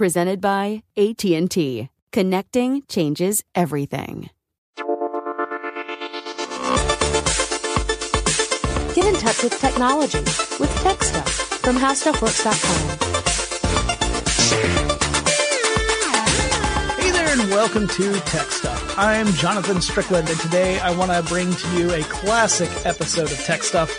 Presented by AT&T. Connecting changes everything. Get in touch with technology with Tech Stuff from HowStuffWorks.com. Hey there, and welcome to Tech Stuff. I'm Jonathan Strickland, and today I want to bring to you a classic episode of Tech Stuff.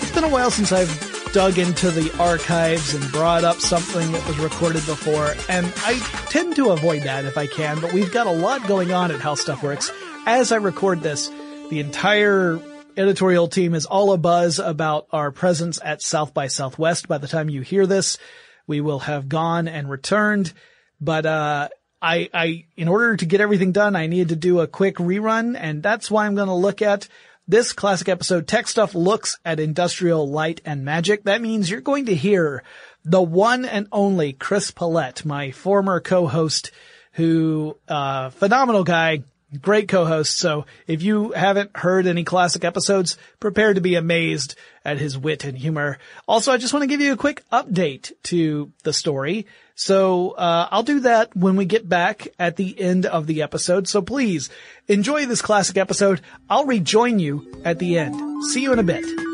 It's been a while since I've dug into the archives and brought up something that was recorded before, and I tend to avoid that if I can, but we've got a lot going on at How Stuff Works. As I record this, the entire editorial team is all abuzz about our presence at South by Southwest. By the time you hear this, we will have gone and returned, but, uh, I, I, in order to get everything done, I need to do a quick rerun, and that's why I'm going to look at this classic episode, Tech Stuff looks at industrial light and magic. That means you're going to hear the one and only Chris Pollette, my former co-host who, uh, phenomenal guy, great co-host. So if you haven't heard any classic episodes, prepare to be amazed at his wit and humor. Also, I just want to give you a quick update to the story. So, uh, I'll do that when we get back at the end of the episode. So please enjoy this classic episode. I'll rejoin you at the end. See you in a bit.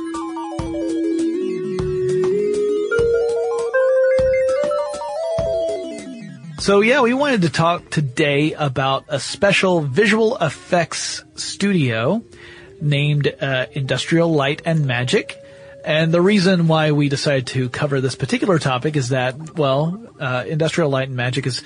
So yeah, we wanted to talk today about a special visual effects studio named uh, Industrial Light and Magic. And the reason why we decided to cover this particular topic is that, well, uh, Industrial Light and Magic is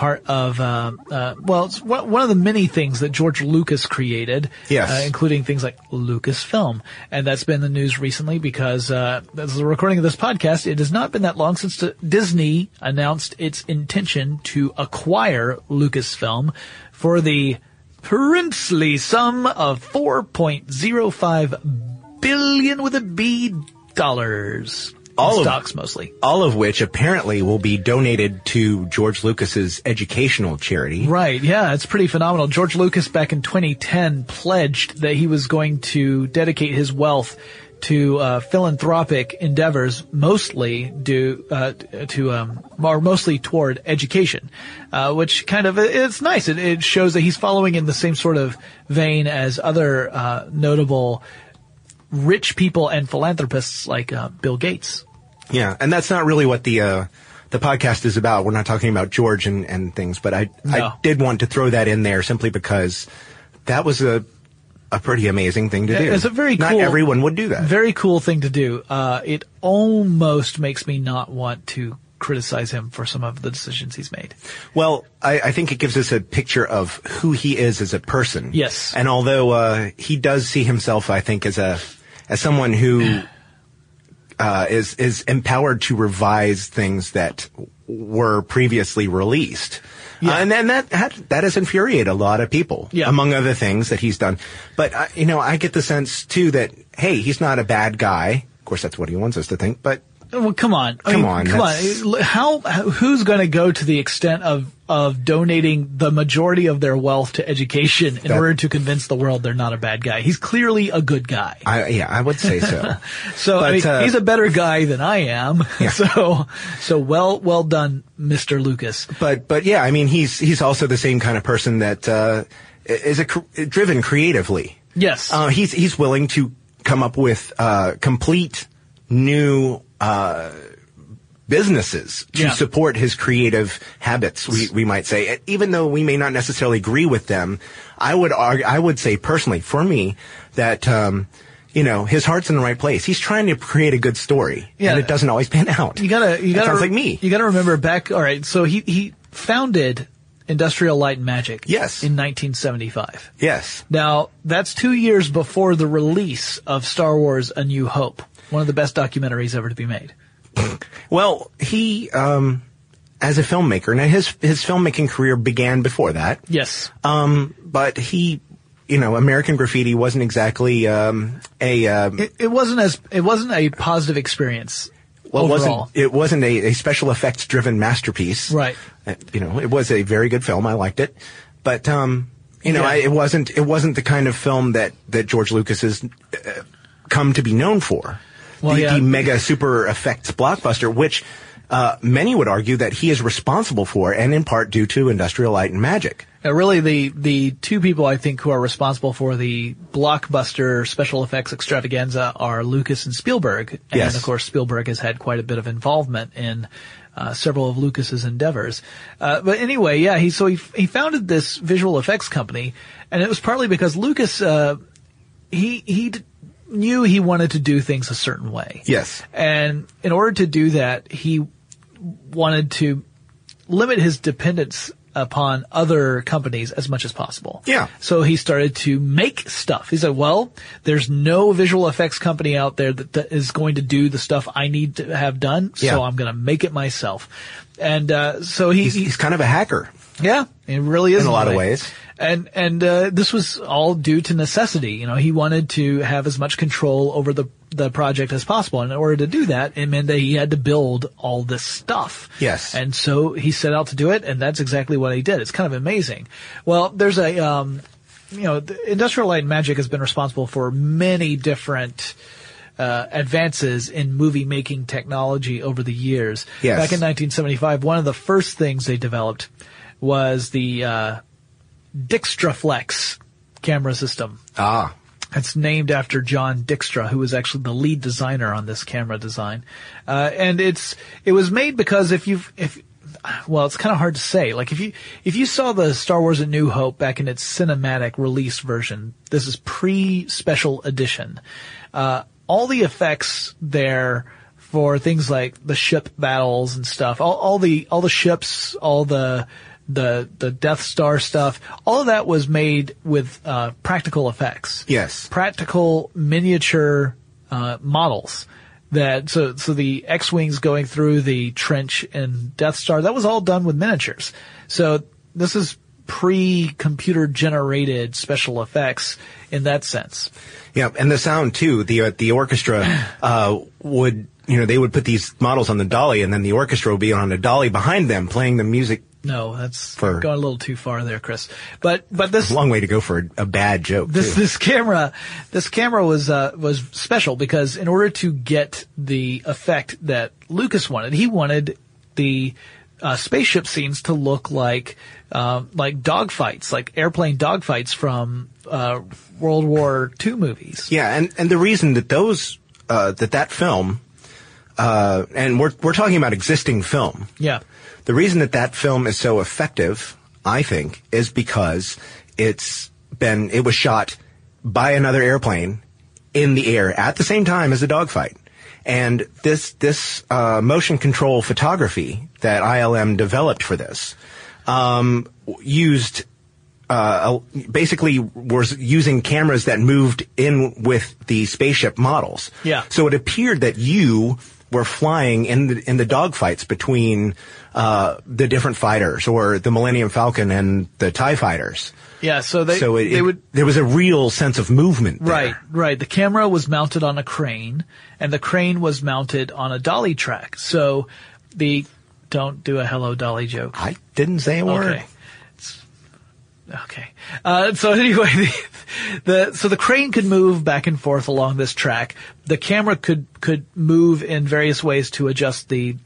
part of, uh, uh, well, it's one of the many things that George Lucas created, Yes. uh, including things like Lucasfilm, and that's been the news recently because uh, as the recording of this podcast, it has not been that long since Disney announced its intention to acquire Lucasfilm for the princely sum of 4.05 billion with a B dollars. All of- stocks mostly. all of which apparently will be donated to George Lucas's educational charity. Right, yeah, it's pretty phenomenal. George Lucas back in 2010 pledged that he was going to dedicate his wealth to uh, philanthropic endeavors, mostly due uh, to um, or mostly toward education, uh, which kind of it's nice. It, it, shows that he's following in the same sort of vein as other uh, notable rich people and philanthropists like uh, Bill Gates. Yeah, and that's not really what the uh, the podcast is about. We're not talking about George and, and things, but I no. I did want to throw that in there simply because that was a a pretty amazing thing to do. It's a very not cool, everyone would do that. Very cool thing to do. Uh, it almost makes me not want to criticize him for some of the decisions he's made. Well, I, I, think it gives us a picture of who he is as a person. Yes. And although uh, he does see himself, I think, as a as someone who uh, is is empowered to revise things that were previously released. Yeah. Uh, and then that, that, that has infuriated a lot of people, yeah. among other things that he's done. But, uh, you know, I get the sense, too, that, hey, he's not a bad guy. Of course, that's what he wants us to think, but well, come on. I come mean, on. Come on. How, who's going to go to the extent of, of donating the majority of their wealth to education in that, order to convince the world they're not a bad guy? He's clearly a good guy. I, yeah, I would say so. so, but, I mean, uh, he's a better guy than I am. Yeah. So, so well, well done, Mr. Lucas. But, but yeah, I mean, he's, he's also the same kind of person that, uh, is a, driven creatively. Yes. Uh, he's, he's willing to come up with, uh, complete new uh, businesses to yeah. support his creative habits. We we might say, even though we may not necessarily agree with them, I would argue, I would say personally for me that. Um, you know, his heart's in the right place. He's trying to create a good story, yeah. and it doesn't always pan out. You gotta, you gotta, sounds like me. You gotta remember back. All right, so he he founded Industrial Light and Magic. Yes. In 1975. Yes. Now that's two years before the release of Star Wars: A New Hope. One of the best documentaries ever to be made. Well, he, um, as a filmmaker, now his his filmmaking career began before that. Yes. Um, but he, you know, American Graffiti wasn't exactly um, a. Um, it, it, wasn't as it wasn't a positive experience. Well, overall. it wasn't. It wasn't a, a special effects driven masterpiece. Right. Uh, you know, it was a very good film. I liked it, but um, you know, yeah. I, it wasn't. It wasn't the kind of film that that George Lucas has uh, come to be known for well, the, yeah. the mega super effects blockbuster, which uh, many would argue that he is responsible for, and in part due to Industrial Light and Magic. Now, really, the the two people I think who are responsible for the blockbuster special effects extravaganza are Lucas and Spielberg, and yes. of course Spielberg has had quite a bit of involvement in uh, several of Lucas's endeavors. Uh, but anyway, yeah, he so he he founded this visual effects company, and it was partly because Lucas uh, he he knew he wanted to do things a certain way. Yes. And in order to do that, he wanted to limit his dependence upon other companies as much as possible. Yeah. So he started to make stuff. He said, well, there's no visual effects company out there that, that is going to do the stuff I need to have done, so. I'm going to make it myself. And uh, so he, he's, he's, kind of a hacker. Yeah, it really is in a lot of ways and and uh, this was all due to necessity. You know, he wanted to have as much control over the the project as possible. And in order to do that, it meant that he had to build all this stuff. Yes. And so he set out to do it, and that's exactly what he did. It's kind of amazing. Well, there's a um, you know, Industrial Light and Magic has been responsible for many different. Uh, advances in movie making technology over the years. Yes. Back in 1975, one of the first things they developed was the uh, Dykstraflex camera system. Ah. It's named after John Dykstra, who was actually the lead designer on this camera design. Uh, and it's, it was made because if you've, if, well, it's kind of hard to say. Like if you, if you saw the Star Wars A New Hope back in its cinematic release version, this is pre-special edition. Uh, all the effects there for things like the ship battles and stuff, all, all the, all the ships, all the, the the Death Star stuff, all of that was made with uh, practical effects. Yes, practical miniature uh, models. That so so the X wings going through the trench in Death Star that was all done with miniatures. So this is pre-computer generated special effects in that sense. Yeah, and the sound too. The uh, the orchestra uh, would you know they would put these models on the dolly, and then the orchestra would be on a dolly behind them playing the music No, that's For- going a little too far there, Chris. But but this A long way to go for a, a bad joke. this too. this camera this camera was uh, was special because in order to get the effect that Lucas wanted, he wanted the uh, spaceship scenes to look like uh, like dogfights, like airplane dogfights from uh, World War II movies. Yeah, and, and the reason that those uh, that that film, uh, and we're we're talking about existing film. Yeah, The reason that that film is so effective, I think, is because it's been it was shot by another airplane in the air at the same time as the dogfight. And this this uh, motion control photography that ILM developed for this um, used uh, basically was using cameras that moved in with the spaceship models. Yeah. So it appeared that you were flying in the in the dogfights between uh, the different fighters, or the Millennium Falcon and the Tie fighters. yeah. So they so it, they it- would there was a real sense of movement. there. Right, right. The camera was mounted on a crane, and the crane was mounted on a dolly track. So the don't do a hello dolly joke. I didn't say a word. Okay. Okay. Uh, so anyway, the, the so the crane could move back and forth along this track. The camera could could move in various ways to adjust the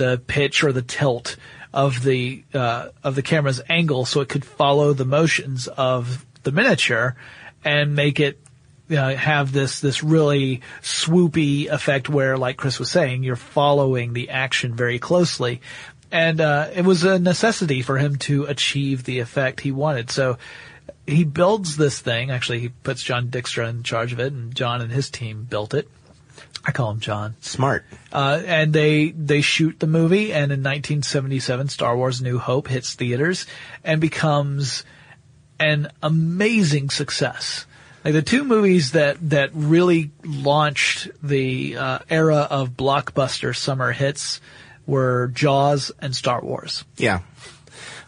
the pitch or the tilt of the uh, of the camera's angle, so it could follow the motions of the miniature and make it uh, have this this really swoopy effect where, like Chris was saying, you're following the action very closely, and uh, it was a necessity for him to achieve the effect he wanted. So he builds this thing. Actually, he puts John Dykstra in charge of it, and John and his team built it. I call him John. Smart. Uh, and they they shoot the movie, and in 1977, Star Wars: New Hope hits theaters and becomes an amazing success. Like the two movies that that really launched the uh, era of blockbuster summer hits were Jaws and Star Wars. Yeah.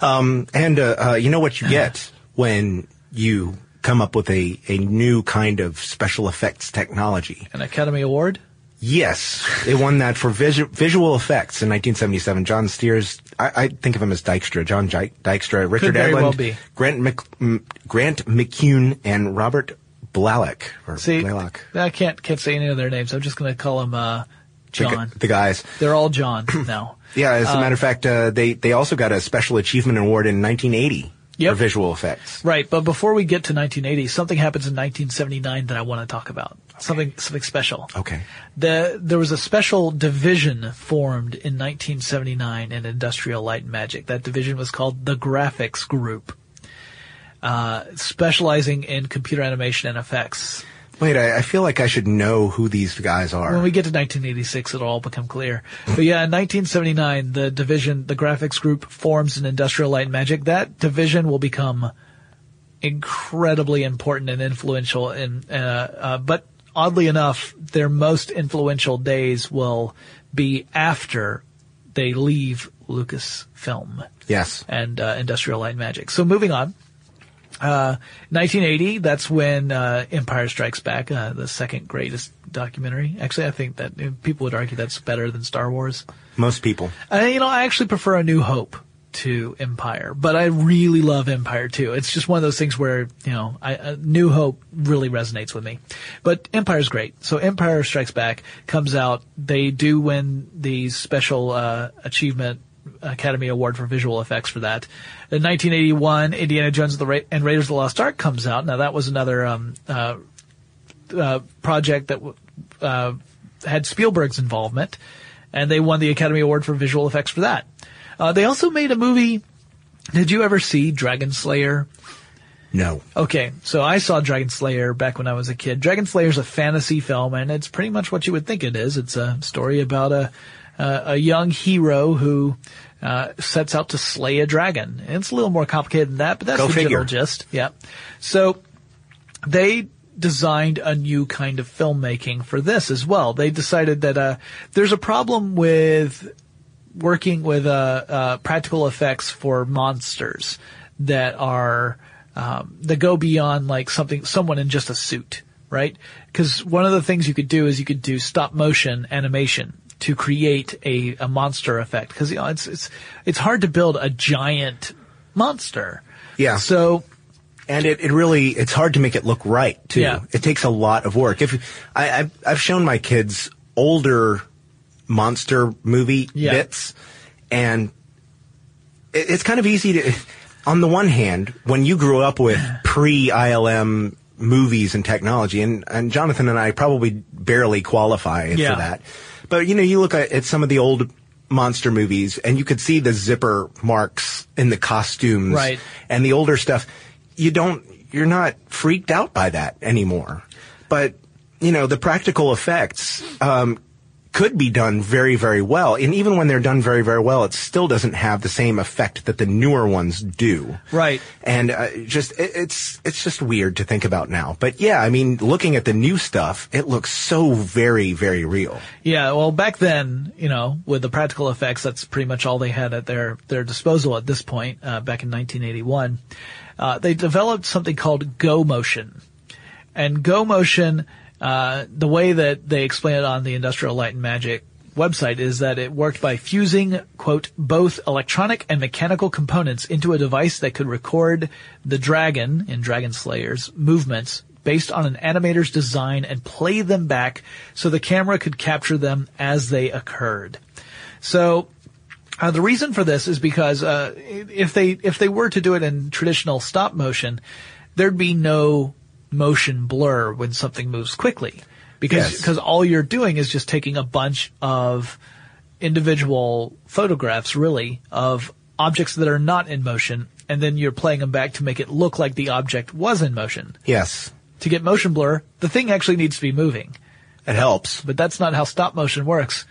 Um, and uh, uh, you know what you get when you come up with a, a new kind of special effects technology. An Academy Award. Yes, it won that for visu- visual effects in 1977. John Stears, I, I think of him as Dykstra, John Dy- Dykstra, Richard Edlund, well. Grant Mc, M- Grant McCune, and Robert Blalock. See, Blalock. I can't can't say any of their names. I'm just going to call him uh, The John. The guys. They're all John now. Yeah, as a Um, matter of fact, uh, they, they also got a special achievement award in 1980 Yep. for visual effects. Right, but before we get to 1980, something happens in 1979 that I want to talk about. Something something special. Okay. The, there was a special division formed in 1979 in Industrial Light and Magic. That division was called the Graphics Group, uh, specializing in computer animation and effects. Wait, I, I feel like I should know who these guys are. When we get to 1986, it'll all become clear. But yeah, in 1979, the division, the graphics group forms in Industrial Light and Magic. That division will become incredibly important and influential in, uh, uh, but oddly enough, their most influential days will be after they leave Lucasfilm yes. and uh, Industrial Light and Magic. So moving on. Uh, 1980, that's when uh, Empire Strikes Back, uh, the second greatest documentary. Actually, I think that people would argue that's better than Star Wars. Most people. Uh, you know, I actually prefer A New Hope to Empire, but I really love Empire too. It's just one of those things where, you know, I, uh, New Hope really resonates with me. But Empire's great. So Empire Strikes Back comes out. They do win the special uh, achievement Academy Award for visual effects for that. In 1981, Indiana Jones and the Ra- and Raiders of the Lost Ark comes out. Now that was another um, uh, uh, project that w- uh, had Spielberg's involvement, and they won the Academy Award for visual effects for that. Uh, they also made a movie. Did you ever see Dragon Slayer? No. Okay, so I saw Dragon Slayer back when I was a kid. Dragon Slayer is a fantasy film, and it's pretty much what you would think it is. It's a story about a uh, a young hero who uh, sets out to slay a dragon. And it's a little more complicated than that, but that's Go the general gist. Yeah. So they designed a new kind of filmmaking for this as well. They decided that uh, there's a problem with working with uh, uh, practical effects for monsters that are um, that go beyond like something someone in just a suit, right? Because one of the things you could do is you could do stop motion animation to create a, a monster effect because you know it's it's it's hard to build a giant monster. Yeah. So and it, it really it's hard to make it look right too. Yeah. It takes a lot of work. If I I've, I've shown my kids older monster movie Yeah. bits, and it, it's kind of easy to. On the one hand, when you grew up with pre ILM movies and technology, and and Jonathan and I probably barely qualify Yeah. for that, but you know you look at, at some of the old monster movies and you could see the zipper marks in the costumes Right. and the older stuff, you don't, you're not freaked out by that anymore. But, you know, the practical effects, um, could be done very, very well. And even when they're done very, very well, it still doesn't have the same effect that the newer ones do. Right. And uh, just it, it's it's just weird to think about now. But yeah, I mean, looking at the new stuff, it looks so very, very real. Yeah, well, back then, you know, with the practical effects, that's pretty much all they had at their their disposal at this point. Uh, back in 1981, uh, they developed something called Go Motion, and Go Motion, uh, the way that they explain it on the Industrial Light and Magic website is that it worked by fusing, quote, both electronic and mechanical components into a device that could record the dragon in Dragon Slayer's movements based on an animator's design and play them back so the camera could capture them as they occurred. So uh, the reason for this is because uh, if they if they were to do it in traditional stop motion, there'd be no motion blur when something moves quickly because Yes. because all you're doing is just taking a bunch of individual photographs really of objects that are not in motion and then you're playing them back to make it look like the object was in motion. Yes, To get motion blur, the thing actually needs to be moving. it helps. But that's not how stop motion works.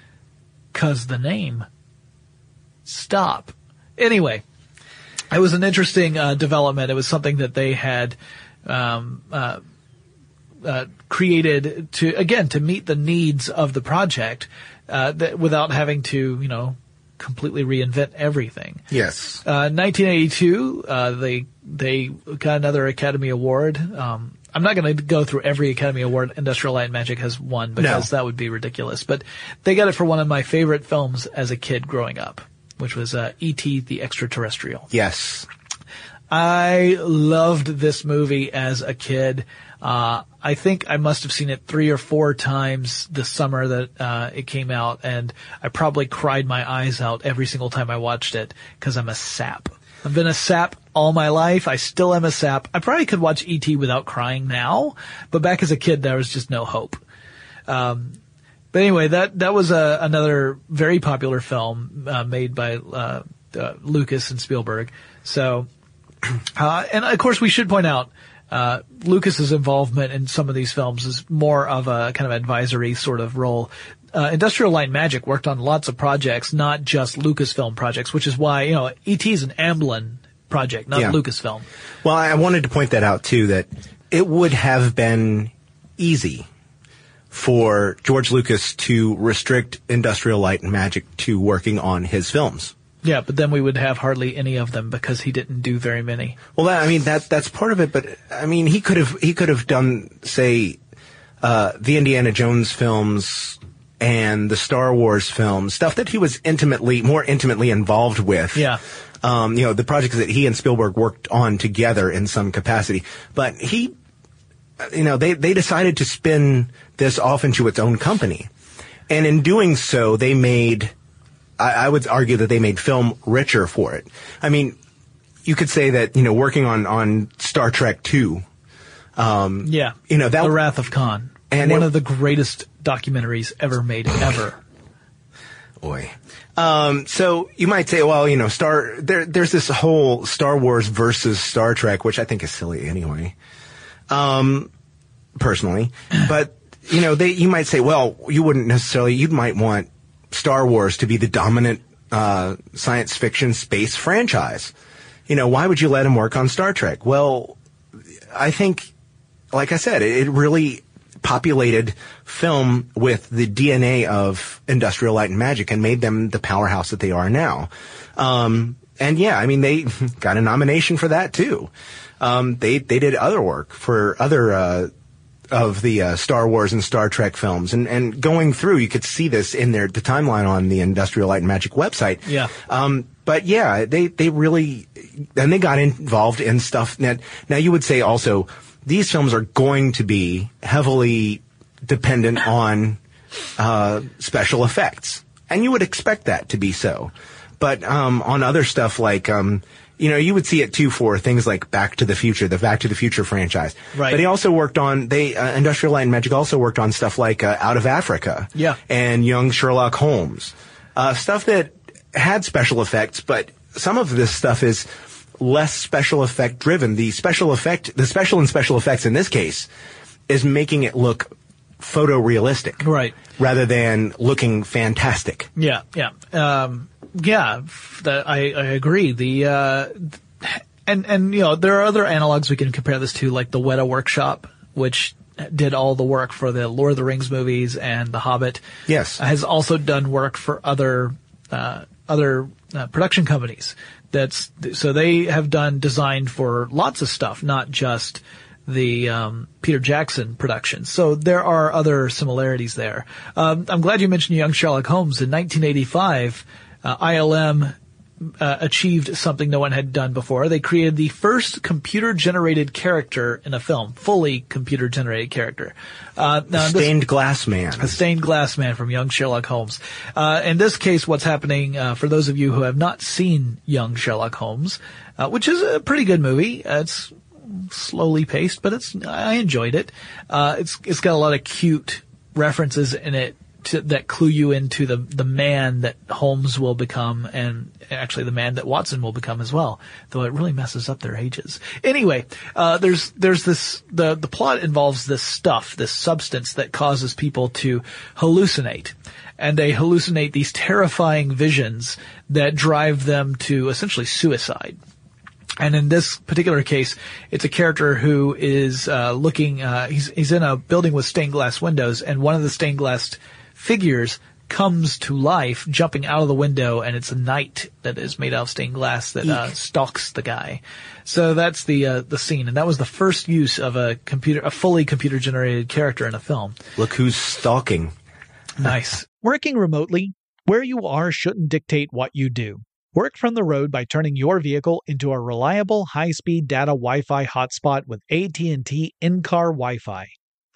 Cause the name. Stop. Anyway, it was an interesting uh, development. It was something that they had um, uh, uh, created to again to meet the needs of the project uh, that, without having to you know completely reinvent everything. Yes. Uh, 1982, uh, they they got another Academy Award. Um, I'm not going to go through every Academy Award Industrial Light and Magic has won because No. that would be ridiculous. But they got it for one of my favorite films as a kid growing up, which was uh, E.T. the Extraterrestrial. Yes. I loved this movie as a kid. Uh, I think I must have seen it three or four times the summer that uh, it came out, and I probably cried my eyes out every single time I watched it because I'm a sap. I've been a sap all my life. I still am a sap. I probably could watch E.T. without crying now, but back as a kid, there was just no hope. Um, but anyway, that that was a, another very popular film uh, made by uh, uh, Lucas and Spielberg. So, uh, and of course, we should point out uh, Lucas's involvement in some of these films is more of a kind of advisory sort of role. Uh, Industrial Light and Magic worked on lots of projects, not just Lucasfilm projects, which is why you know ET is an Amblin project, not Yeah. Lucasfilm. Well, I wanted to point that out too, that it would have been easy for George Lucas to restrict Industrial Light and Magic to working on his films. Yeah, but then we would have hardly any of them because he didn't do very many. Well, that, I mean that that's part of it, but I mean he could have he could have done say uh, the Indiana Jones films and the Star Wars films, stuff that he was intimately more intimately involved with. Yeah. Um, you know, the projects that he and Spielberg worked on together in some capacity. But he, you know, they, they decided to spin this off into its own company. And in doing so, they made, I, I would argue that they made film richer for it. I mean, you could say that, you know, working on, on Star Trek 2, Um, Yeah. You know, that- The Wrath of Khan. And one it- of the greatest documentaries ever made, ever. Boy. Um, so you might say, well, you know, Star, there, there's this whole Star Wars versus Star Trek, which I think is silly anyway. Um, personally, but you know, they, you might say, well, you wouldn't necessarily, you might want Star Wars to be the dominant, uh, science fiction space franchise. You know, why would you let him work on Star Trek? Well, I think, like I said, it, really populated film with the DNA of Industrial Light and Magic and made them the powerhouse that they are now. Um, and yeah, I mean, they got a nomination for that too. Um, they, they did other work for other, uh, of the uh, Star Wars and Star Trek films, and and going through, you could see this in their the timeline on the Industrial Light and Magic website. Yeah. Um, but yeah, they they really and they got involved in stuff. Now, now you would say also these films are going to be heavily dependent on uh, special effects, and you would expect that to be so. But um, on other stuff like um, you know, you would see it too for things like Back to the Future, the Back to the Future franchise. Right. But he also worked on they uh, Industrial Light and Magic also worked on stuff like uh, Out of Africa. Yeah. And Young Sherlock Holmes, uh, stuff that had special effects, but some of this stuff is less special effect driven. The special effect, the special and special effects in this case, is making it look photorealistic, Right. rather than looking fantastic. Yeah, yeah, um, yeah. That I, I agree. The uh, and and you know there are other analogs we can compare this to, like the Weta Workshop, which did all the work for the Lord of the Rings movies and The Hobbit. Yes. has also done work for other uh, other uh, production companies. That's so they have done design for lots of stuff, not just the um, Peter Jackson productions. So there are other similarities there. Um, I'm glad you mentioned Young Sherlock Holmes. In 1985, uh, ILM uh, achieved something no one had done before. They created the first computer-generated character in a film, fully computer-generated character. Uh, now this- Stained glass man. a stained glass man from Young Sherlock Holmes. Uh, in this case, what's happening, uh, for those of you who have not seen Young Sherlock Holmes, uh, which is a pretty good movie, uh, it's slowly paced, but it's, I enjoyed it. Uh, it's, it's got a lot of cute references in it to, that clue you into the, the man that Holmes will become and actually the man that Watson will become as well, though it really messes up their ages. Anyway, uh, there's, there's this, the, the plot involves this stuff, this substance that causes people to hallucinate. And they hallucinate these terrifying visions that drive them to essentially suicide. And in this particular case, it's a character who is uh, looking. Uh, he's he's in a building with stained glass windows, and one of the stained glass figures comes to life, jumping out of the window, and it's a knight that is made out of stained glass that uh, stalks the guy. So that's the uh, the scene, and that was the first use of a computer, a fully computer generated character in a film. Look who's stalking. Nice. Working remotely, where you are shouldn't dictate what you do. Work from the road by turning your vehicle into a reliable high-speed data Wi-Fi hotspot with AT&T in-car Wi-Fi.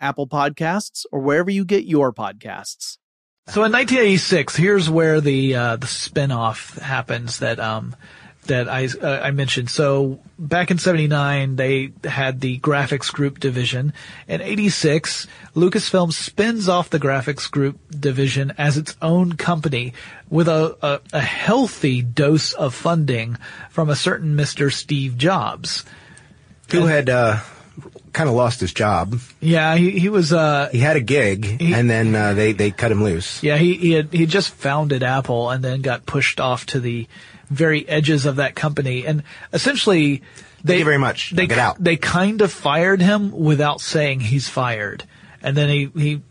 Apple Podcasts, or wherever you get your podcasts. So in 1986, here's where the uh, the spinoff happens that um that I uh, I mentioned. So back in '79, they had the graphics group division. In '86, Lucasfilm spins off the graphics group division as its own company with a, a, a healthy dose of funding from a certain Mr. Steve Jobs, who had uh, kind of lost his job. Yeah, he he was. Uh, he had a gig, he, and then uh, they they cut him loose. Yeah, he he had he just founded Apple, and then got pushed off to the very edges of that company, and essentially. They, Thank you very much. They get out. They kind of fired him without saying he's fired, and then he he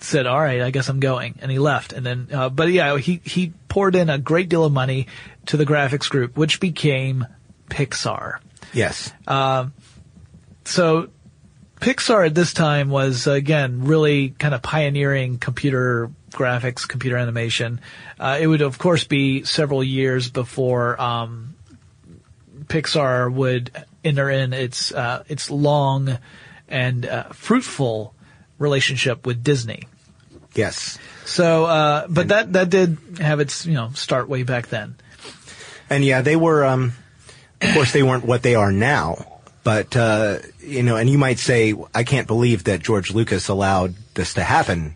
said, "All right, I guess I'm going," and he left. And then, uh, but yeah, he he poured in a great deal of money to the graphics group, which became Pixar. Yes. Uh, so Pixar at this time was again really kind of pioneering computer graphics, computer animation. Uh, it would of course be several years before um, Pixar would enter in its uh, its long and uh, fruitful relationship with Disney. Yes. So, uh, but and, that that did have its you know start way back then. And yeah, they were. Um, of course, they weren't what they are now. But uh, you know, and you might say, I can't believe that George Lucas allowed this to happen.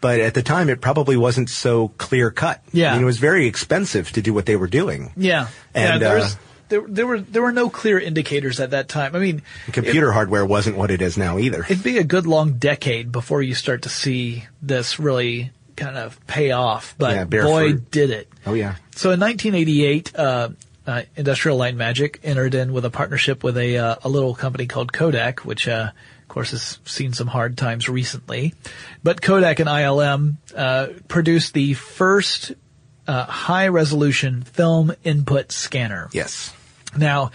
But at the time, it probably wasn't so clear cut. Yeah, I mean, it was very expensive to do what they were doing. Yeah, and yeah, uh, there, there were there were no clear indicators at that time. I mean, computer it, hardware wasn't what it is now either. It'd be a good long decade before you start to see this really kind of pay off. But yeah, boy, fruit. did it! Oh yeah. So in 1988, uh, uh, Industrial Light and Magic entered in with a partnership with a uh, a little company called Kodak, which uh, of course has seen some hard times recently. But Kodak and ILM uh, produced the first uh, high resolution film input scanner. Yes. Now.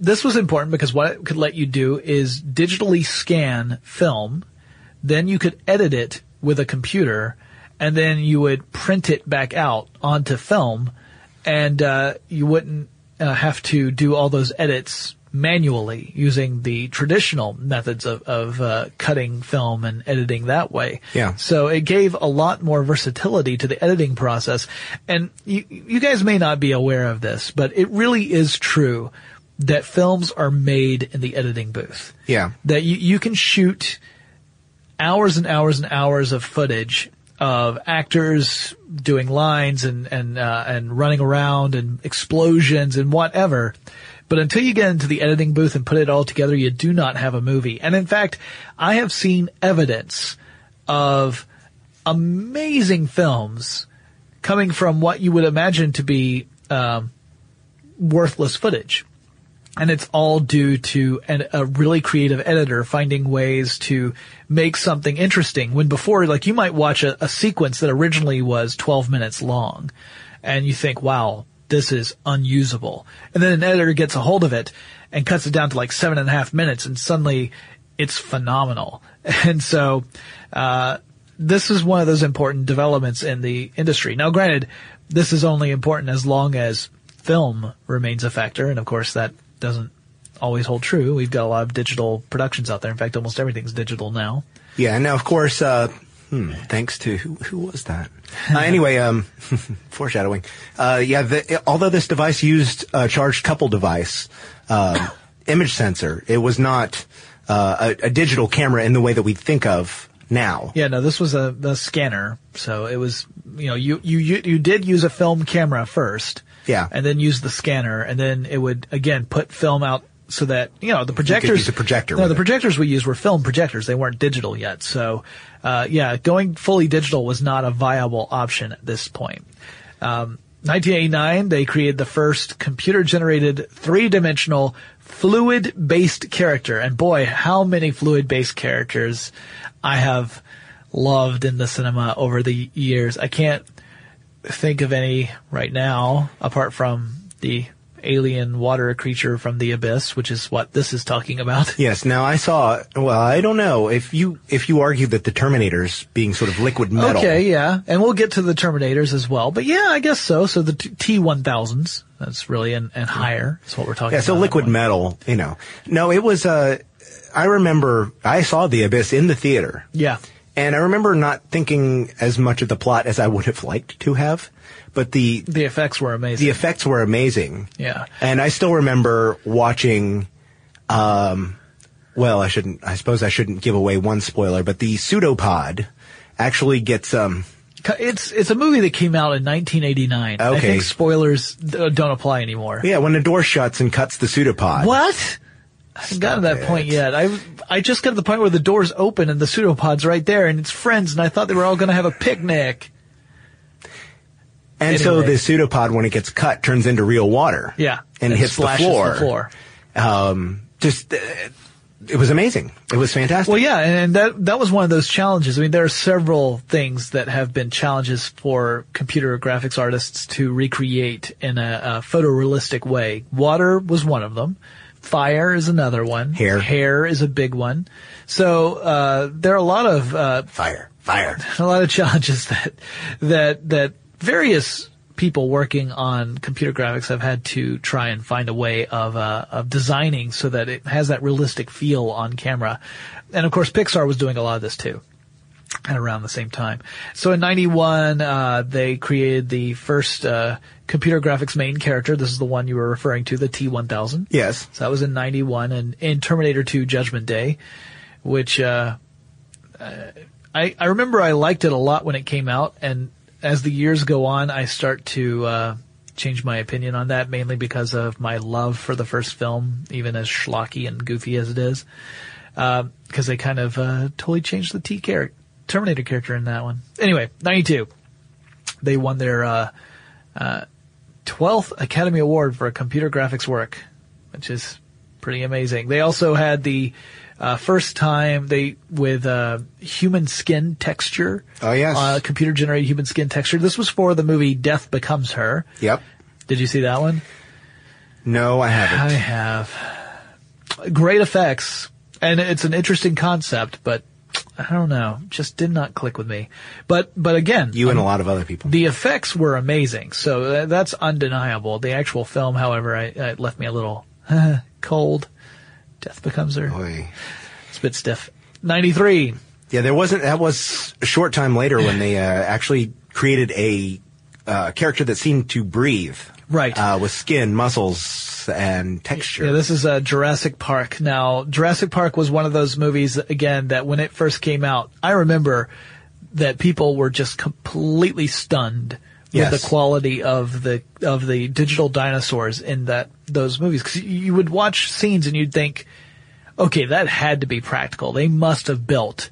This was important because what it could let you do is digitally scan film, then you could edit it with a computer, and then you would print it back out onto film and uh, you wouldn't uh, have to do all those edits manually using the traditional methods of, of uh, cutting film and editing that way. Yeah. So it gave a lot more versatility to the editing process. And you, you guys may not be aware of this, but it really is true that films are made in the editing booth. Yeah. That you, you can shoot hours and hours and hours of footage of actors doing lines and and uh, and running around and explosions and whatever. But until you get into the editing booth and put it all together, you do not have a movie. And in fact, I have seen evidence of amazing films coming from what you would imagine to be um, worthless footage and it's all due to an, a really creative editor finding ways to make something interesting. When before, like you might watch a, a, sequence that originally was 12 minutes long, and you think, "Wow, this is unusable," and then an editor gets a hold of it and cuts it down to like seven and a half minutes, and suddenly it's phenomenal. And so, uh, this is one of those important developments in the industry. Now, granted, this is only important as long as film remains a factor, and of course that doesn't always hold true. We've got a lot of digital productions out there. In fact, almost everything's digital now. Yeah, and now of course, uh, hmm, thanks to who, who was that? Uh, anyway, um, foreshadowing. Uh, yeah, the, although this device used a charged couple device, um, image sensor, it was not uh, a, a, digital camera in the way that we think of now. Yeah, no, this was a, a scanner, so it was you know you you you, you did use a film camera first Yeah. and then use the scanner, and then it would again put film out so that you know the projectors. use a projector No, the it. projectors we used were film projectors; they weren't digital yet. So, uh, yeah, going fully digital was not a viable option at this point. Um, 1989, they created the first computer-generated three-dimensional fluid-based character, and boy, how many fluid-based characters I have loved in the cinema over the years. I can't think of any right now apart from the alien water creature from the abyss, which is what this is talking about. Yes. Now I saw. Well, I don't know if you if you argue that the Terminators being sort of liquid metal. Okay, yeah, and we'll get to the Terminators as well, but yeah, I guess so. So the T one thousands, that's really and, and higher. That's what we're talking. Yeah. So about. liquid metal. You know. No, it was. Uh, I remember I saw the Abyss in the theater. Yeah, And I remember not thinking as much of the plot as I would have liked to have, but the the effects were amazing. the effects were amazing. Yeah. And I still remember watching, um, well, I shouldn't, I suppose I shouldn't give away one spoiler, but the pseudopod actually gets, um, It's it's a movie that came out in 1989. I Okay. think spoilers don't apply anymore. yeah, when the door shuts and cuts the pseudopod. What? I haven't gotten to that it. point yet. I I just got to the point where the doors open and the pseudopod's right there and it's friends and I thought they were all going to have a picnic. And so the pseudopod, when it gets cut, turns into real water. Yeah, And, and hits the splashes the floor. floor. Um, just, uh, it was amazing. It was fantastic. Well, yeah, and that that was one of those challenges. I mean, there are several things that have been challenges for computer graphics artists to recreate in a, a photorealistic way. Water was one of them. Fire is another one. Hair. hair is a big one. So uh, there are a lot of uh, Fire. Fire. a lot of challenges that that that various people working on computer graphics have had to try and find a way of uh, of designing so that it has that realistic feel on camera. And of course, Pixar was doing a lot of this too. At around the same time. So in 91, uh, they created the first, uh, computer graphics main character. This is the one you were referring to, the T-1000. Yes. So that was in 91 and in Terminator 2 Judgment Day, which, uh, uh, I, I remember I liked it a lot when it came out and as the years go on, I start to, uh, change my opinion on that mainly because of my love for the first film, even as schlocky and goofy as it is. Uh, cause they kind of, uh, totally changed the T character, Terminator character in that one. Anyway, 92. They won their, uh, 12th Academy Award for a computer graphics work, which is pretty amazing. They also had the uh, first time they with uh, human skin texture. Oh, yes. uh, computer generated human skin texture. This was for the movie Death Becomes Her. Yep. Did you see that one? No, I haven't. I have. Great effects, and it's an interesting concept, but I don't know, just did not click with me. But but again, You and a lot of other people. the effects were amazing, so tha- that's undeniable. The actual film, however, I, it left me a little cold. Death becomes her. Boy. It's a bit stiff. Ninety three. Yeah, there wasn't. That was a short time later when they uh, actually created a uh, character that seemed to breathe. Right. Uh, with skin, muscles, and texture. Yeah, this is uh, Jurassic Park. Now, Jurassic Park was one of those movies again that when it first came out, I remember that people were just completely stunned Yes. with the quality of the of the digital dinosaurs in that those movies. Because you would watch scenes and you'd think, okay, that had to be practical. They must have built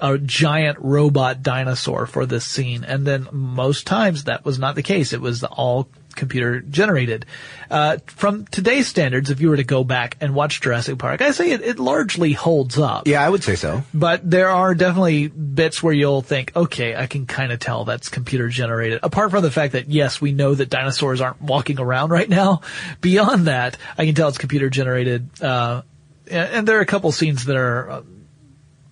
a giant robot dinosaur for this scene. And then most times that was not the case. It was all computer generated. Uh, from today's standards, if you were to go back and watch Jurassic Park, I say it, it largely holds up. yeah, I would say so. But there are definitely bits where you'll think, okay, I can kind of tell that's computer generated. Apart from the fact that yes, we know that dinosaurs aren't walking around right now. Beyond that, I can tell it's computer generated. Uh, and, and there are a couple scenes that are uh,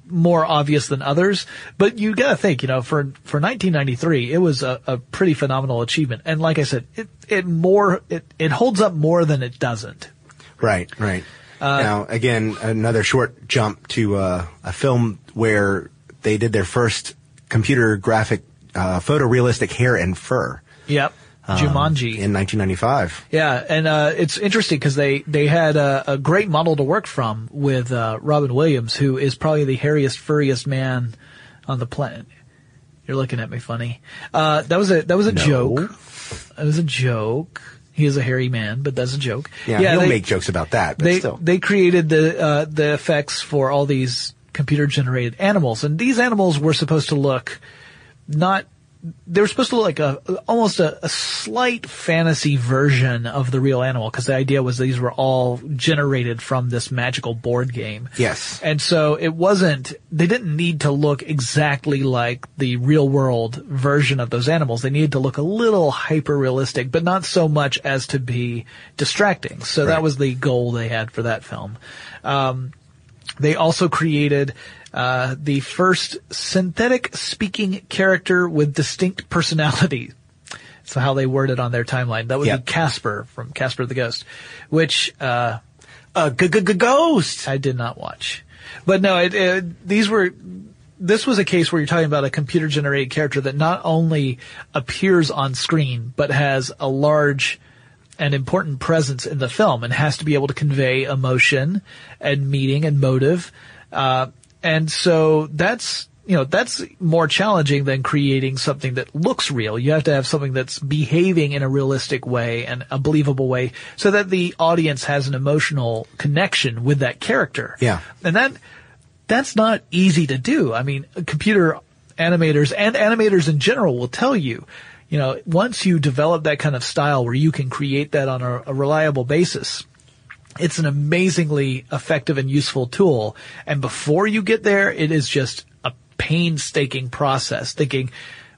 more obvious than others. But you gotta think, you know, for for 1993, it was a, a pretty phenomenal achievement. And like I said, it it more it it holds up more than it doesn't. Right, right. Uh, now, again, another short jump to uh, a film where they did their first computer graphic uh, photorealistic hair and fur. Yep. Um, Jumanji. in 1995. Yeah, and uh, it's interesting because they they had a, a great model to work from with uh, Robin Williams, who is probably the hairiest, furriest man on the planet. You're looking at me funny. Uh, that was a that was a No. joke. It was a joke. He is a hairy man, but that's a joke. Yeah, he'll they, make jokes about that, but they still. they created the uh, the effects for all these computer generated animals, and these animals were supposed to look not. They were supposed to look like a almost a, a slight fantasy version of the real animal because the idea was these were all generated from this magical board game. Yes. And so it wasn't, they didn't need to look exactly like the real world version of those animals. They needed to look a little hyper realistic, but not so much as to be distracting. So that was the goal they had for that film. Um, they also created uh, the first synthetic speaking character with distinct personality. So how they worded on their timeline. That would Yep. be Casper from Casper the Ghost, which uh, A g- g- g- ghost. I did not watch. But no, it, it, these were, this was a case where you're talking about a computer generated character that not only appears on screen, but has a large and important presence in the film and has to be able to convey emotion and meaning and motive. Uh, and so that's, you know, that's more challenging than creating something that looks real. You have to have something that's behaving in a realistic way and a believable way so that the audience has an emotional connection with that character. Yeah. And that, that's not easy to do. I mean, computer animators and animators in general will tell you, you know, once you develop that kind of style where you can create that on a, a reliable basis, it's an amazingly effective and useful tool. And before you get there, it is just a painstaking process thinking,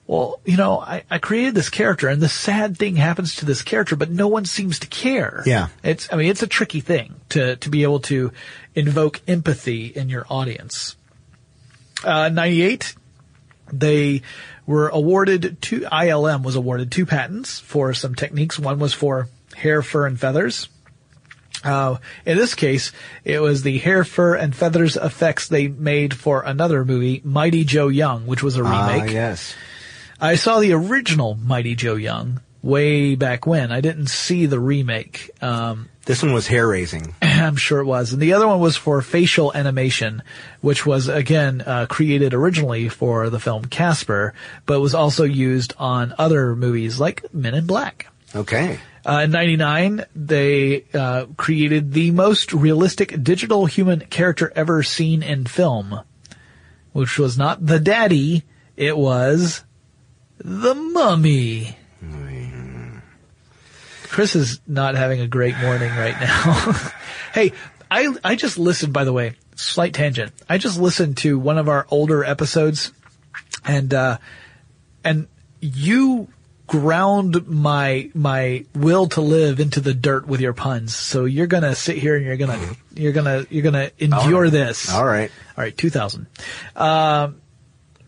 well, you know, I, I created this character and the sad thing happens to this character, but no one seems to care. Yeah. It's, I mean, it's a tricky thing to, to be able to invoke empathy in your audience. Uh, 98, they were awarded two, ILM was awarded two patents for some techniques. One was for hair, fur, and feathers. Uh, in this case, it was the hair, fur, and feathers effects they made for another movie, Mighty Joe Young, which was a remake. Ah, remake. yes. I saw the original Mighty Joe Young way back when. I didn't see the remake. Um, This one was hair raising. I'm sure it was. And the other one was for facial animation, which was again uh, created originally for the film Casper, but was also used on other movies like Men in Black. Okay. Uh, in 99, they uh, created the most realistic digital human character ever seen in film, which was not the daddy, it was the mummy. Chris is not having a great morning right now. hey, I I just listened. By the way, slight tangent. I just listened to one of our older episodes, and uh, and you ground my my will to live into the dirt with your puns. So you're gonna sit here and you're gonna you're gonna you're gonna endure this. All right. All right, 2000. Um,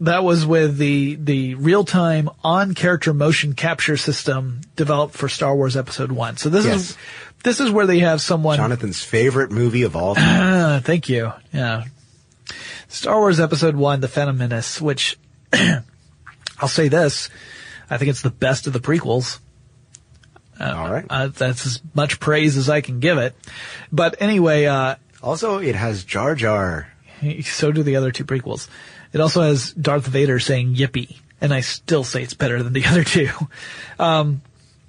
that was with the the real time on character motion capture system developed for Star Wars Episode One. So this Yes. is this is where they have someone. Jonathan's favorite movie of all time. Uh, thank you. Yeah. Star Wars Episode One: The Phantom Menace, which I'll say this, I think it's the best of the prequels. all right. Uh, that's as much praise as I can give it. But anyway, uh, also, it has Jar Jar. so do the other two prequels. It also has Darth Vader saying yippee, and I still say it's better than the other two. Um,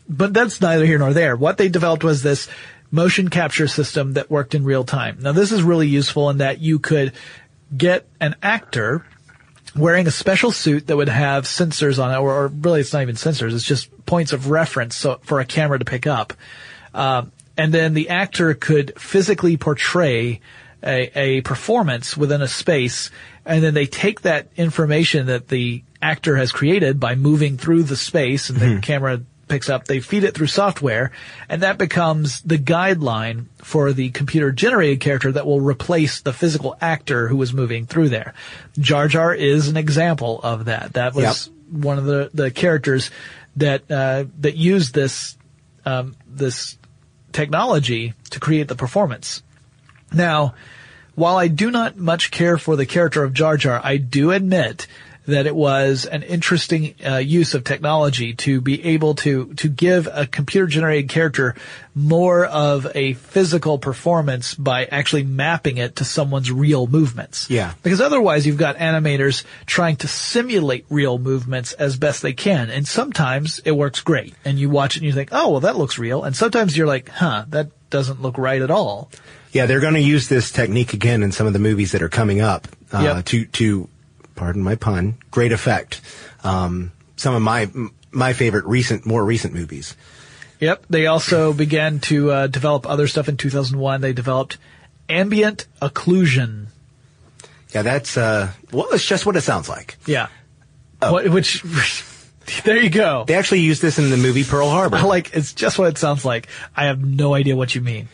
but that's neither here nor there. What they developed was this motion capture system that worked in real time. Now this is really useful in that you could get an actor wearing a special suit that would have sensors on it, or, or really it's not even sensors, it's just points of reference so, for a camera to pick up. Uh, and then the actor could physically portray a, a performance within a space, and then they take that information that the actor has created by moving through the space, and the camera picks up, they feed it through software, and that becomes the guideline for the computer generated character that will replace the physical actor who was moving through there. Jar Jar is an example of that. That was one of the, the characters that, uh, that used this, um, this technology to create the performance. Now, while I do not much care for the character of Jar Jar, I do admit that it was an interesting uh, use of technology to be able to to give a computer generated character more of a physical performance by actually mapping it to someone's real movements. Yeah. Because otherwise you've got animators trying to simulate real movements as best they can. And sometimes it works great. And you watch it and you think, oh, well, that looks real. And sometimes you're like, huh, that doesn't look right at all. Yeah, they're going to use this technique again in some of the movies that are coming up uh, Yep. to to pardon my pun, great effect. Um, some of my my favorite recent, more recent movies. Yep. They also began to uh, develop other stuff in 2001. They developed ambient occlusion. Yeah, that's uh, well, it's just what it sounds like. Yeah. What, which, there you go. They actually used this in the movie Pearl Harbor. Like, it's just what it sounds like. I have no idea what you mean.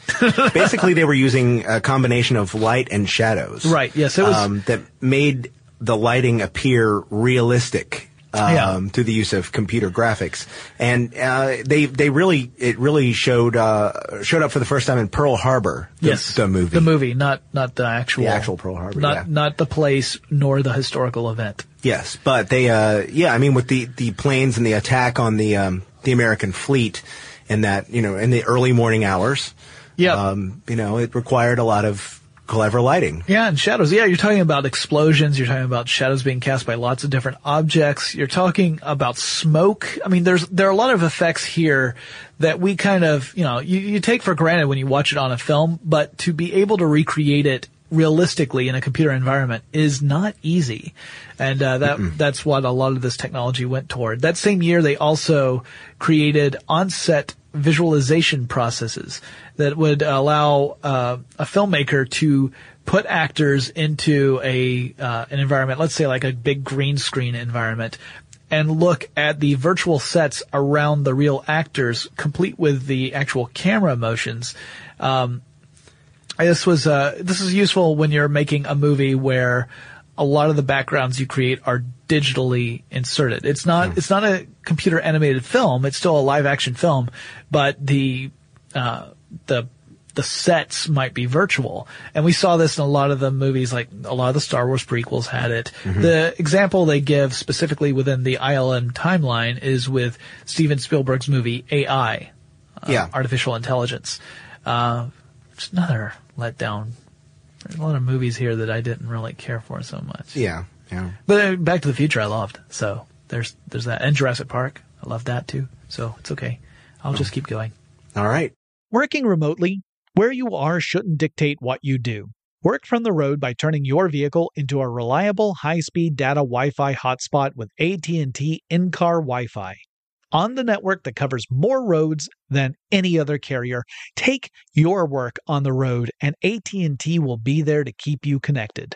Basically, they were using a combination of light and shadows. Right, yes, it was- um, that made the lighting appear realistic. Um, Yeah. through the use of computer graphics, and uh, they they really it really showed uh, showed up for the first time in Pearl Harbor. The, yes. the movie. The movie, not, not the actual. The actual Pearl Harbor, Not, yeah. not the place nor the historical event. Yes, but they, uh, yeah, I mean, with the, the planes and the attack on the, um, the American fleet and that, you know, in the early morning hours. Yeah. Um, you know, it required a lot of clever lighting. Yeah, and shadows. Yeah, you're talking about explosions. You're talking about shadows being cast by lots of different objects. You're talking about smoke. I mean, there's there are a lot of effects here that we kind of you know you, you take for granted when you watch it on a film, but to be able to recreate it realistically in a computer environment is not easy, and uh, that that's what a lot of this technology went toward. That same year, they also created on-set visualization processes that would allow uh, a filmmaker to put actors into a uh, an environment, let's say like a big green screen environment, and look at the virtual sets around the real actors, complete with the actual camera motions. Um, this was uh, this is useful when you're making a movie where a lot of the backgrounds you create are digitally inserted. It's not it's not a computer animated film. It's still a live action film, but the uh, the the sets might be virtual. And we saw this in a lot of the movies, like a lot of the Star Wars prequels had it. The example they give specifically within the ILM timeline is with Steven Spielberg's movie AI, uh, Yeah. artificial intelligence. Uh, it's another letdown. There's a lot of movies here that I didn't really care for so much. Yeah. Yeah. But uh, Back to the Future I loved. So there's there's that. And Jurassic Park. I loved that too. So it's okay. I'll just keep going. All right. Working remotely, where you are shouldn't dictate what you do. Work from the road by turning your vehicle into a reliable high-speed data Wi-Fi hotspot with AT&T in-car Wi-Fi. On the network that covers more roads than any other carrier, take your work on the road and AT&T will be there to keep you connected.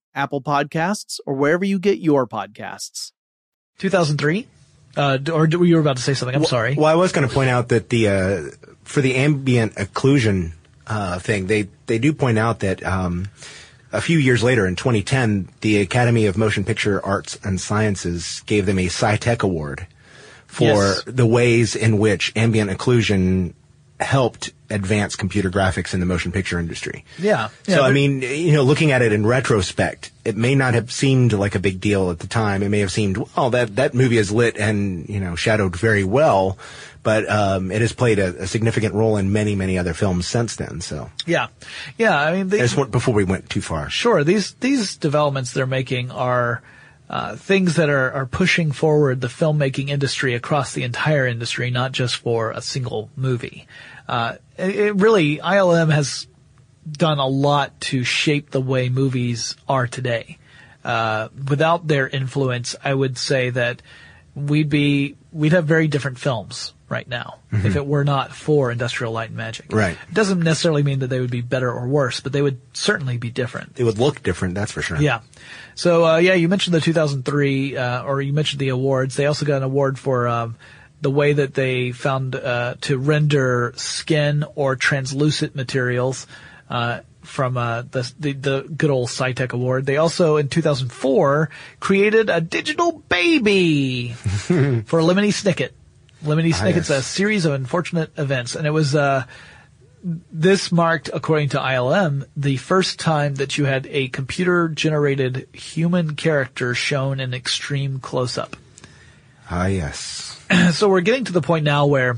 Apple Podcasts, or wherever you get your podcasts. 2003? Uh, or you were about to say something. I'm well, sorry. Well, I was going to point out that the uh, for the ambient occlusion uh, thing, they they do point out that um, a few years later, in 2010, the Academy of Motion Picture Arts and Sciences gave them a SciTech Award for yes. the ways in which ambient occlusion helped advance computer graphics in the motion picture industry. Yeah. yeah so, I mean, you know, looking at it in retrospect, it may not have seemed like a big deal at the time. It may have seemed, well, that, that movie is lit and, you know, shadowed very well, but, um, it has played a, a, significant role in many, many other films since then, so. Yeah. Yeah, I mean, they, I just before we went too far. Sure. These, these developments they're making are, uh, things that are, are pushing forward the filmmaking industry across the entire industry, not just for a single movie. Uh, it, it really, ILM has done a lot to shape the way movies are today. Uh, without their influence, I would say that we'd be, we'd have very different films right now mm-hmm. if it were not for Industrial Light and Magic. Right. It doesn't necessarily mean that they would be better or worse, but they would certainly be different. They would look different, that's for sure. Yeah. So uh, yeah, you mentioned the 2003, uh, or you mentioned the awards. They also got an award for um, the way that they found uh, to render skin or translucent materials. Uh, from uh, the, the, the good old SciTech Award. They also in 2004 created a digital baby for Lemony Snicket. Lemony ah, Snicket's yes. a series of unfortunate events, and it was uh, this marked, according to ILM, the first time that you had a computer-generated human character shown in extreme close-up. Ah, yes. so we're getting to the point now where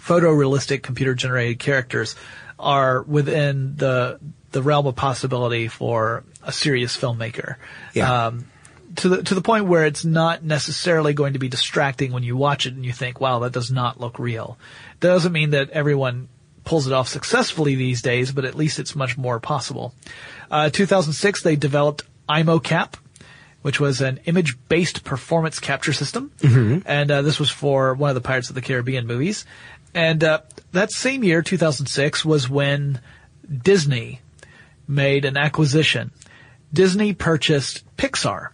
photorealistic computer-generated characters are within the the realm of possibility for a serious filmmaker. Yeah. Um, to the to the point where it's not necessarily going to be distracting when you watch it and you think, "Wow, that does not look real." That doesn't mean that everyone pulls it off successfully these days, but at least it's much more possible. Uh, 2006, they developed IMOCap, which was an image-based performance capture system, mm-hmm. and uh, this was for one of the Pirates of the Caribbean movies. And uh, that same year, 2006, was when Disney made an acquisition. Disney purchased Pixar.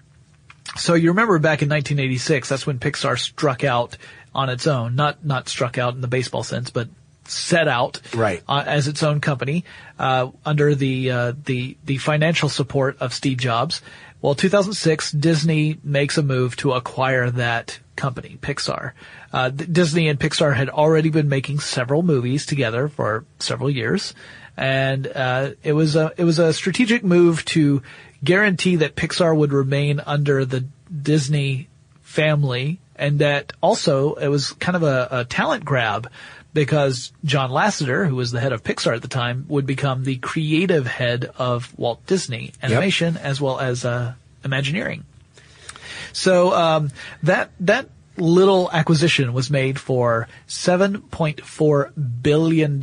So you remember back in 1986, that's when Pixar struck out on its own. Not not struck out in the baseball sense, but set out right. Uh, as its own company uh, under the uh, the the financial support of Steve Jobs. Well, 2006, Disney makes a move to acquire that company, Pixar. Uh, Disney and Pixar had already been making several movies together for several years, and uh, it was a it was a strategic move to guarantee that Pixar would remain under the Disney family, and that also it was kind of a, a talent grab because John Lasseter, who was the head of Pixar at the time, would become the creative head of Walt Disney Animation yep. as well as uh, Imagineering. So um, that that little acquisition was made for $7.4 billion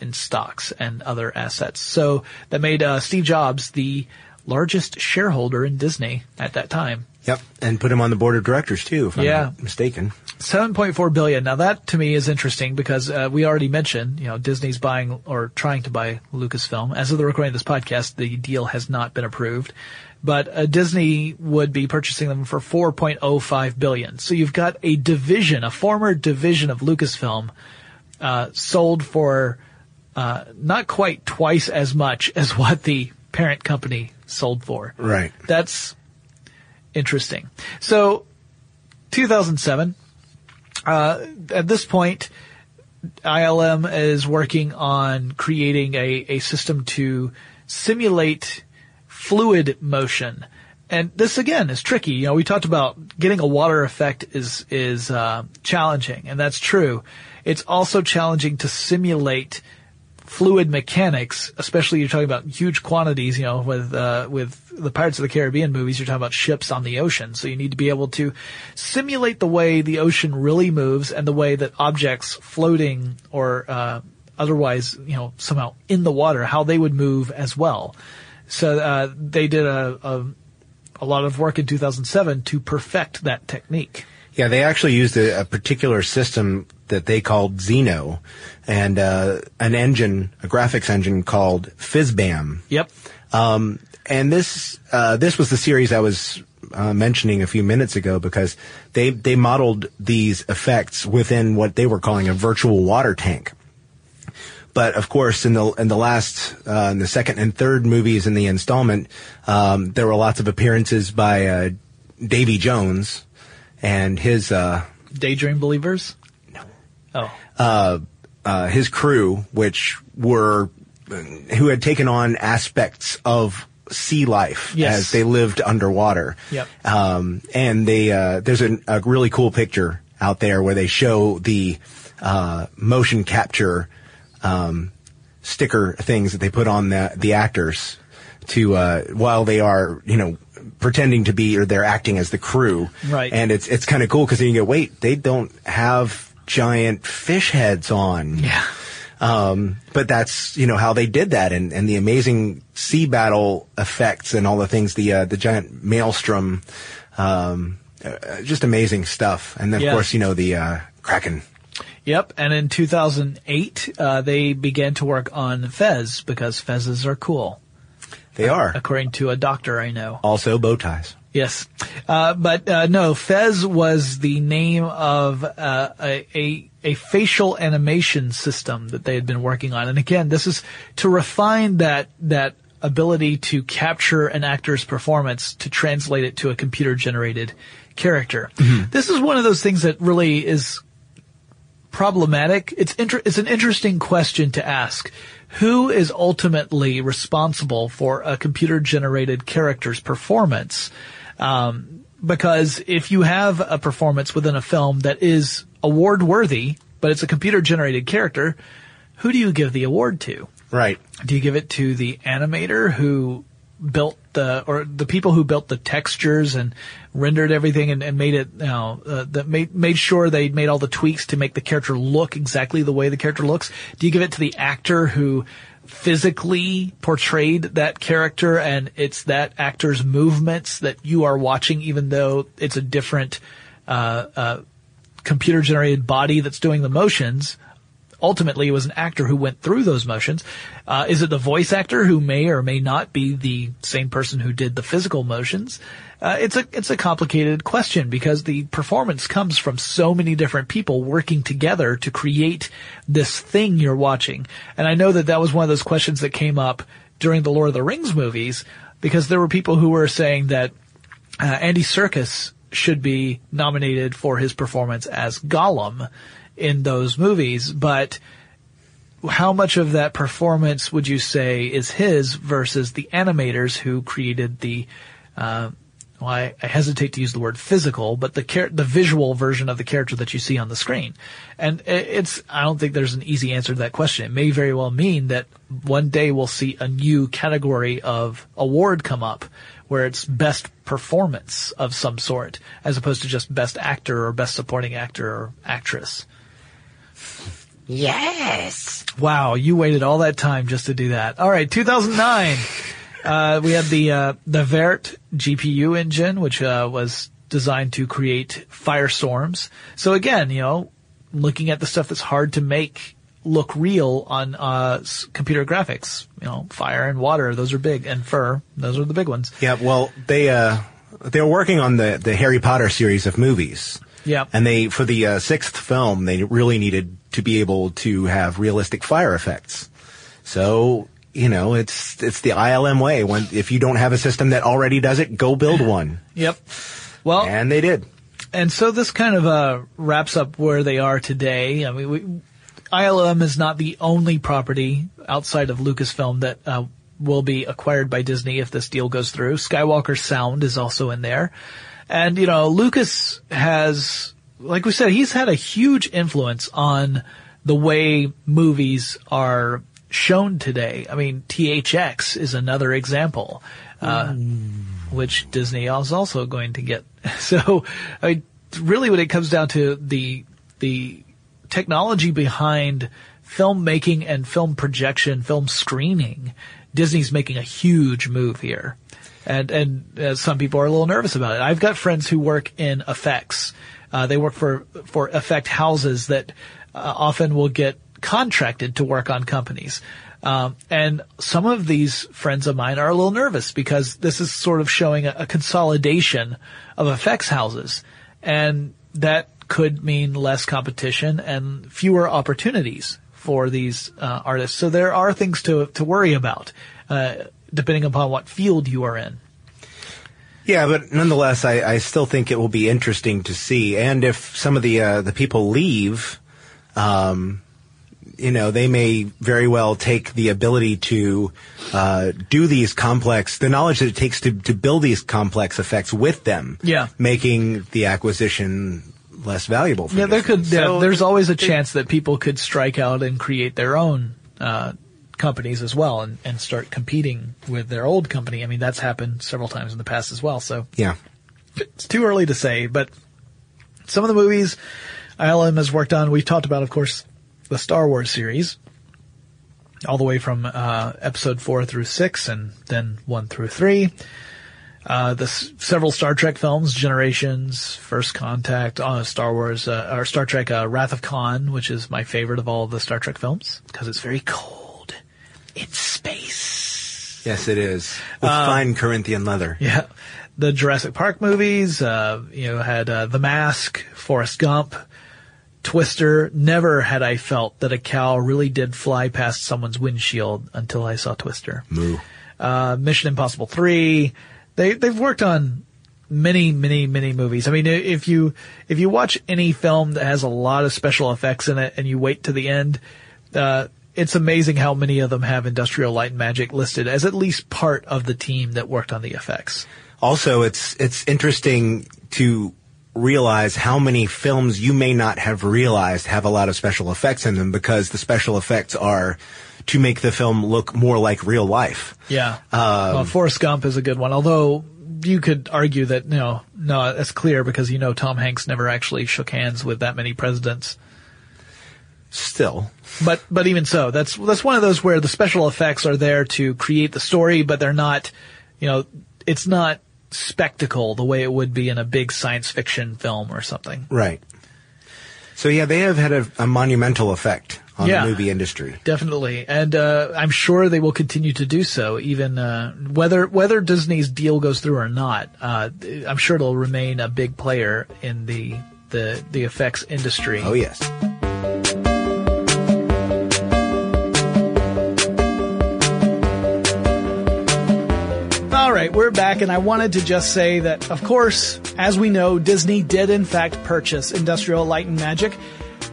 in stocks and other assets. So that made uh, Steve Jobs the largest shareholder in Disney at that time. Yep, and put him on the board of directors too, if I'm Yeah. not mistaken. 7.4 billion. Now that to me is interesting because uh, we already mentioned, you know, Disney's buying or trying to buy Lucasfilm. As of the recording of this podcast, the deal has not been approved, but uh, Disney would be purchasing them for 4.05 billion. So you've got a division, a former division of Lucasfilm, uh, sold for uh, not quite twice as much as what the parent company sold for. Right. That's interesting. So, 2007. Uh, at this point, ILM is working on creating a, a system to simulate fluid motion. And this again is tricky. You know, we talked about getting a water effect is, is, uh, challenging, and that's true. It's also challenging to simulate fluid mechanics, especially you're talking about huge quantities, you know, with, uh, with the Pirates of the Caribbean movies, you're talking about ships on the ocean. So you need to be able to simulate the way the ocean really moves and the way that objects floating or, uh, otherwise, you know, somehow in the water, how they would move as well. So, uh, they did a, a, a lot of work in 2007 to perfect that technique. Yeah, they actually used a, a particular system that they called Zeno, and uh, an engine, a graphics engine called PhysBAM. Yep. Um, and this uh, this was the series I was uh, mentioning a few minutes ago because they they modeled these effects within what they were calling a virtual water tank. But of course, in the in the last, uh, in the second and third movies in the installment, um, there were lots of appearances by uh, Davy Jones and his uh, Daydream Believers? No. Oh. uh, uh, his crew, which were who had taken on aspects of sea life Yes. as they lived underwater. Yep. Um, and they uh, there's a, a really cool picture out there where they show the uh, motion capture um, sticker things that they put on the the actors to uh, while they are you know pretending to be or they're acting as the crew. Right. And it's it's kind of cool because you go, wait, they don't have giant fish heads on. Yeah. Um, but that's you know how they did that, and, and the amazing sea battle effects and all the things, the uh, the giant maelstrom, um, uh, just amazing stuff. And then Yeah. of course you know the uh, kraken. Yep, and in 2008, uh, they began to work on Fez because Fezes are cool, They are according to a doctor I know. also bow ties. Yes, uh, but uh, no, Fez was the name of uh, a, a a facial animation system that they had been working on, and again, this is to refine that that ability to capture an actor's performance to translate it to a computer generated character. This is one of those things that really is problematic. It's inter- it's an interesting question to ask. Who is ultimately responsible for a computer generated character's performance? Um, because if you have a performance within a film that is award worthy, but it's a computer generated character, who do you give the award to? Right. Do you give it to the animator who built the, or the people who built the textures and rendered everything and, and made it, you know, uh, that made, made sure they made all the tweaks to make the character look exactly the way the character looks? Do you give it to the actor who physically portrayed that character and it's that actor's movements that you are watching even though it's a different, uh, uh, computer generated body that's doing the motions? Ultimately it was an actor who went through those motions. Uh, is it the voice actor who may or may not be the same person who did the physical motions? Uh, it's a it's a complicated question because the performance comes from so many different people working together to create this thing you're watching. And I know that that was one of those questions that came up during the Lord of the Rings movies because there were people who were saying that uh, Andy Serkis should be nominated for his performance as Gollum in those movies, but how much of that performance would you say is his versus the animators who created the, uh, well, I, I hesitate to use the word physical, but the char- the visual version of the character that you see on the screen. And it's, I don't think there's an easy answer to that question. It may very well mean that one day we'll see a new category of award come up where it's best performance of some sort as opposed to just best actor or best supporting actor or actress. Yes. Wow, you waited all that time just to do that. All right, 2009. Uh, we had the uh, the Vert GPU engine, which uh, was designed to create firestorms. So again, you know, looking at the stuff that's hard to make look real on uh, computer graphics. You know, fire and water; those are big, and fur; those are the big ones. Yeah, well, they uh, they were working on the the Harry Potter series of movies. Yeah. And they, for the uh, sixth film, they really needed to be able to have realistic fire effects. So, you know, it's, it's the ILM way. When, if you don't have a system that already does it, go build one. Yep. Well, And they did. and so this kind of uh, wraps up where they are today. I mean, we, ILM is not the only property outside of Lucasfilm that uh, will be acquired by Disney if this deal goes through. Skywalker Sound is also in there, and you know, Lucas has, like we said, he's had a huge influence on the way movies are shown today. I mean, THX is another example. Uh, which Disney is also going to get. So, I mean, really when it comes down to the, the technology behind filmmaking and film projection, film screening, Disney's making a huge move here. And, and uh, some people are a little nervous about it. I've got friends who work in effects. Uh, they work for, for effect houses that uh, often will get contracted to work on companies. Um, and some of these friends of mine are a little nervous because this is sort of showing a, a consolidation of effects houses. And that could mean less competition and fewer opportunities for these uh, artists. So there are things to, to worry about, uh, depending upon what field you are in. Yeah, but nonetheless, I, I still think it will be interesting to see. And if some of the uh, the people leave, um, you know, they may very well take the ability to uh, do these complex, the knowledge that it takes to to build these complex effects with them. Yeah. making the acquisition less valuable. For Yeah, there Disney. could. Yeah, there's always a chance that people could strike out and create their own uh, companies as well, and, and start competing with their old company. I mean, that's happened several times in the past as well. So yeah. it's too early to say, but some of the movies ILM has worked on, we've talked about, of course, the Star Wars series, all the way from uh, episode four through six, and then one through three. Uh, the s- several Star Trek films, Generations, First Contact, uh, Star Wars, uh, or Star Trek, uh, Wrath of Khan, which is my favorite of all the Star Trek films, because it's very cold in space. Yes, it is with Um, fine Corinthian leather. Yeah. The Jurassic Park movies, uh, you know, had uh, The Mask, Forrest Gump, Twister. Never had I felt that a cow really did fly past someone's windshield until I saw Twister. Moo. Uh, Mission Impossible 3. They, they've worked on many, many, many movies. I mean, if you, if you watch any film that has a lot of special effects in it and you wait to the end, uh, it's amazing how many of them have Industrial Light and Magic listed as at least part of the team that worked on the effects. Also, it's it's interesting to realize how many films you may not have realized have a lot of special effects in them because the special effects are to make the film look more like real life. Yeah. Um, well, Forrest Gump is a good one, although you could argue that, no, no, that's clear because you know Tom Hanks never actually shook hands with that many presidents. Still, But, but even so, that's, that's one of those where the special effects are there to create the story, but they're not, you know, it's not spectacle the way it would be in a big science fiction film or something. right. So yeah, they have had a, a monumental effect on Yeah. the movie industry. Definitely, and uh, I'm sure they will continue to do so, even uh, whether whether Disney's deal goes through or not. Uh, I'm sure it'll remain a big player in the the the effects industry. Oh yes. All right, we're back, and I wanted to just say that, of course, as we know, Disney did in fact purchase Industrial Light and Magic.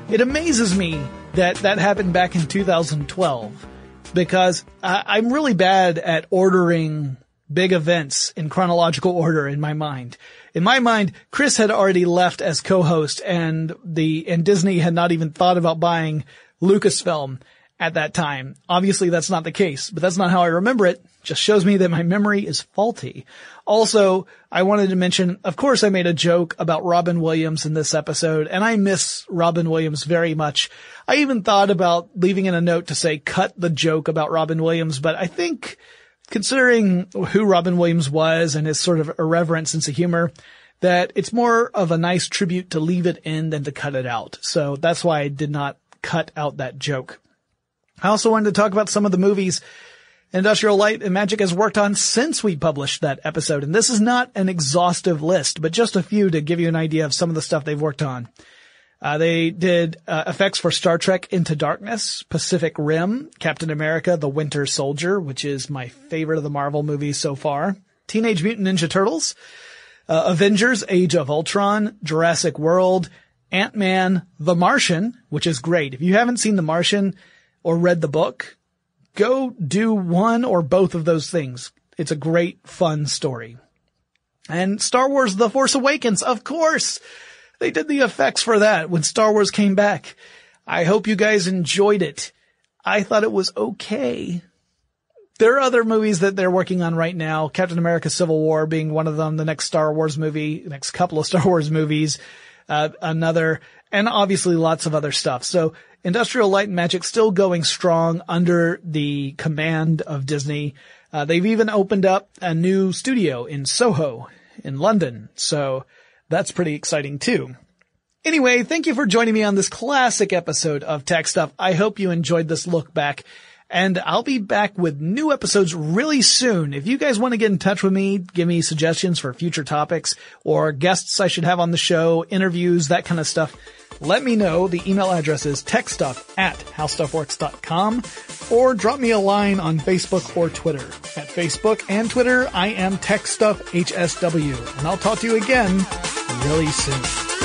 It amazes me that that happened back in 2012 because I, I'm really bad at ordering big events in chronological order in my mind. In my mind, Chris had already left as co-host and the, and Disney had not even thought about buying Lucasfilm at that time. Obviously that's not the case, but that's not how I remember it. Just shows me that my memory is faulty. Also, I wanted to mention, of course I made a joke about Robin Williams in this episode, and I miss Robin Williams very much. I even thought about leaving in a note to say cut the joke about Robin Williams, but I think considering who Robin Williams was and his sort of irreverent sense of humor, that it's more of a nice tribute to leave it in than to cut it out. So that's why I did not cut out that joke. I also wanted to talk about some of the movies Industrial Light and Magic has worked on since we published that episode. And this is not an exhaustive list, but just a few to give you an idea of some of the stuff they've worked on. Uh, they did uh, effects for Star Trek Into Darkness, Pacific Rim, Captain America, The Winter Soldier, which is my favorite of the Marvel movies so far, Teenage Mutant Ninja Turtles, uh, Avengers Age of Ultron, Jurassic World, Ant-Man, The Martian, which is great. If you haven't seen The Martian or read the book, go do one or both of those things. It's a great, fun story. And Star Wars The Force Awakens, of course! They did the effects for that when Star Wars came back. I hope you guys enjoyed it. I thought it was okay. There are other movies that they're working on right now. Captain America Civil War being one of them, the next Star Wars movie, next couple of Star Wars movies, uh, another, and obviously lots of other stuff. So Industrial Light and Magic still going strong under the command of Disney. Uh, they've even opened up a new studio in Soho in London. So that's pretty exciting too. Anyway, thank you for joining me on this classic episode of Tech Stuff. I hope you enjoyed this look back and I'll be back with new episodes really soon. If you guys want to get in touch with me, give me suggestions for future topics or guests I should have on the show, interviews, that kind of stuff, let me know. The email address is techstuff at howstuffworks.com or drop me a line on Facebook or Twitter. At Facebook and Twitter, I am TechStuffHSW and I'll talk to you again really soon.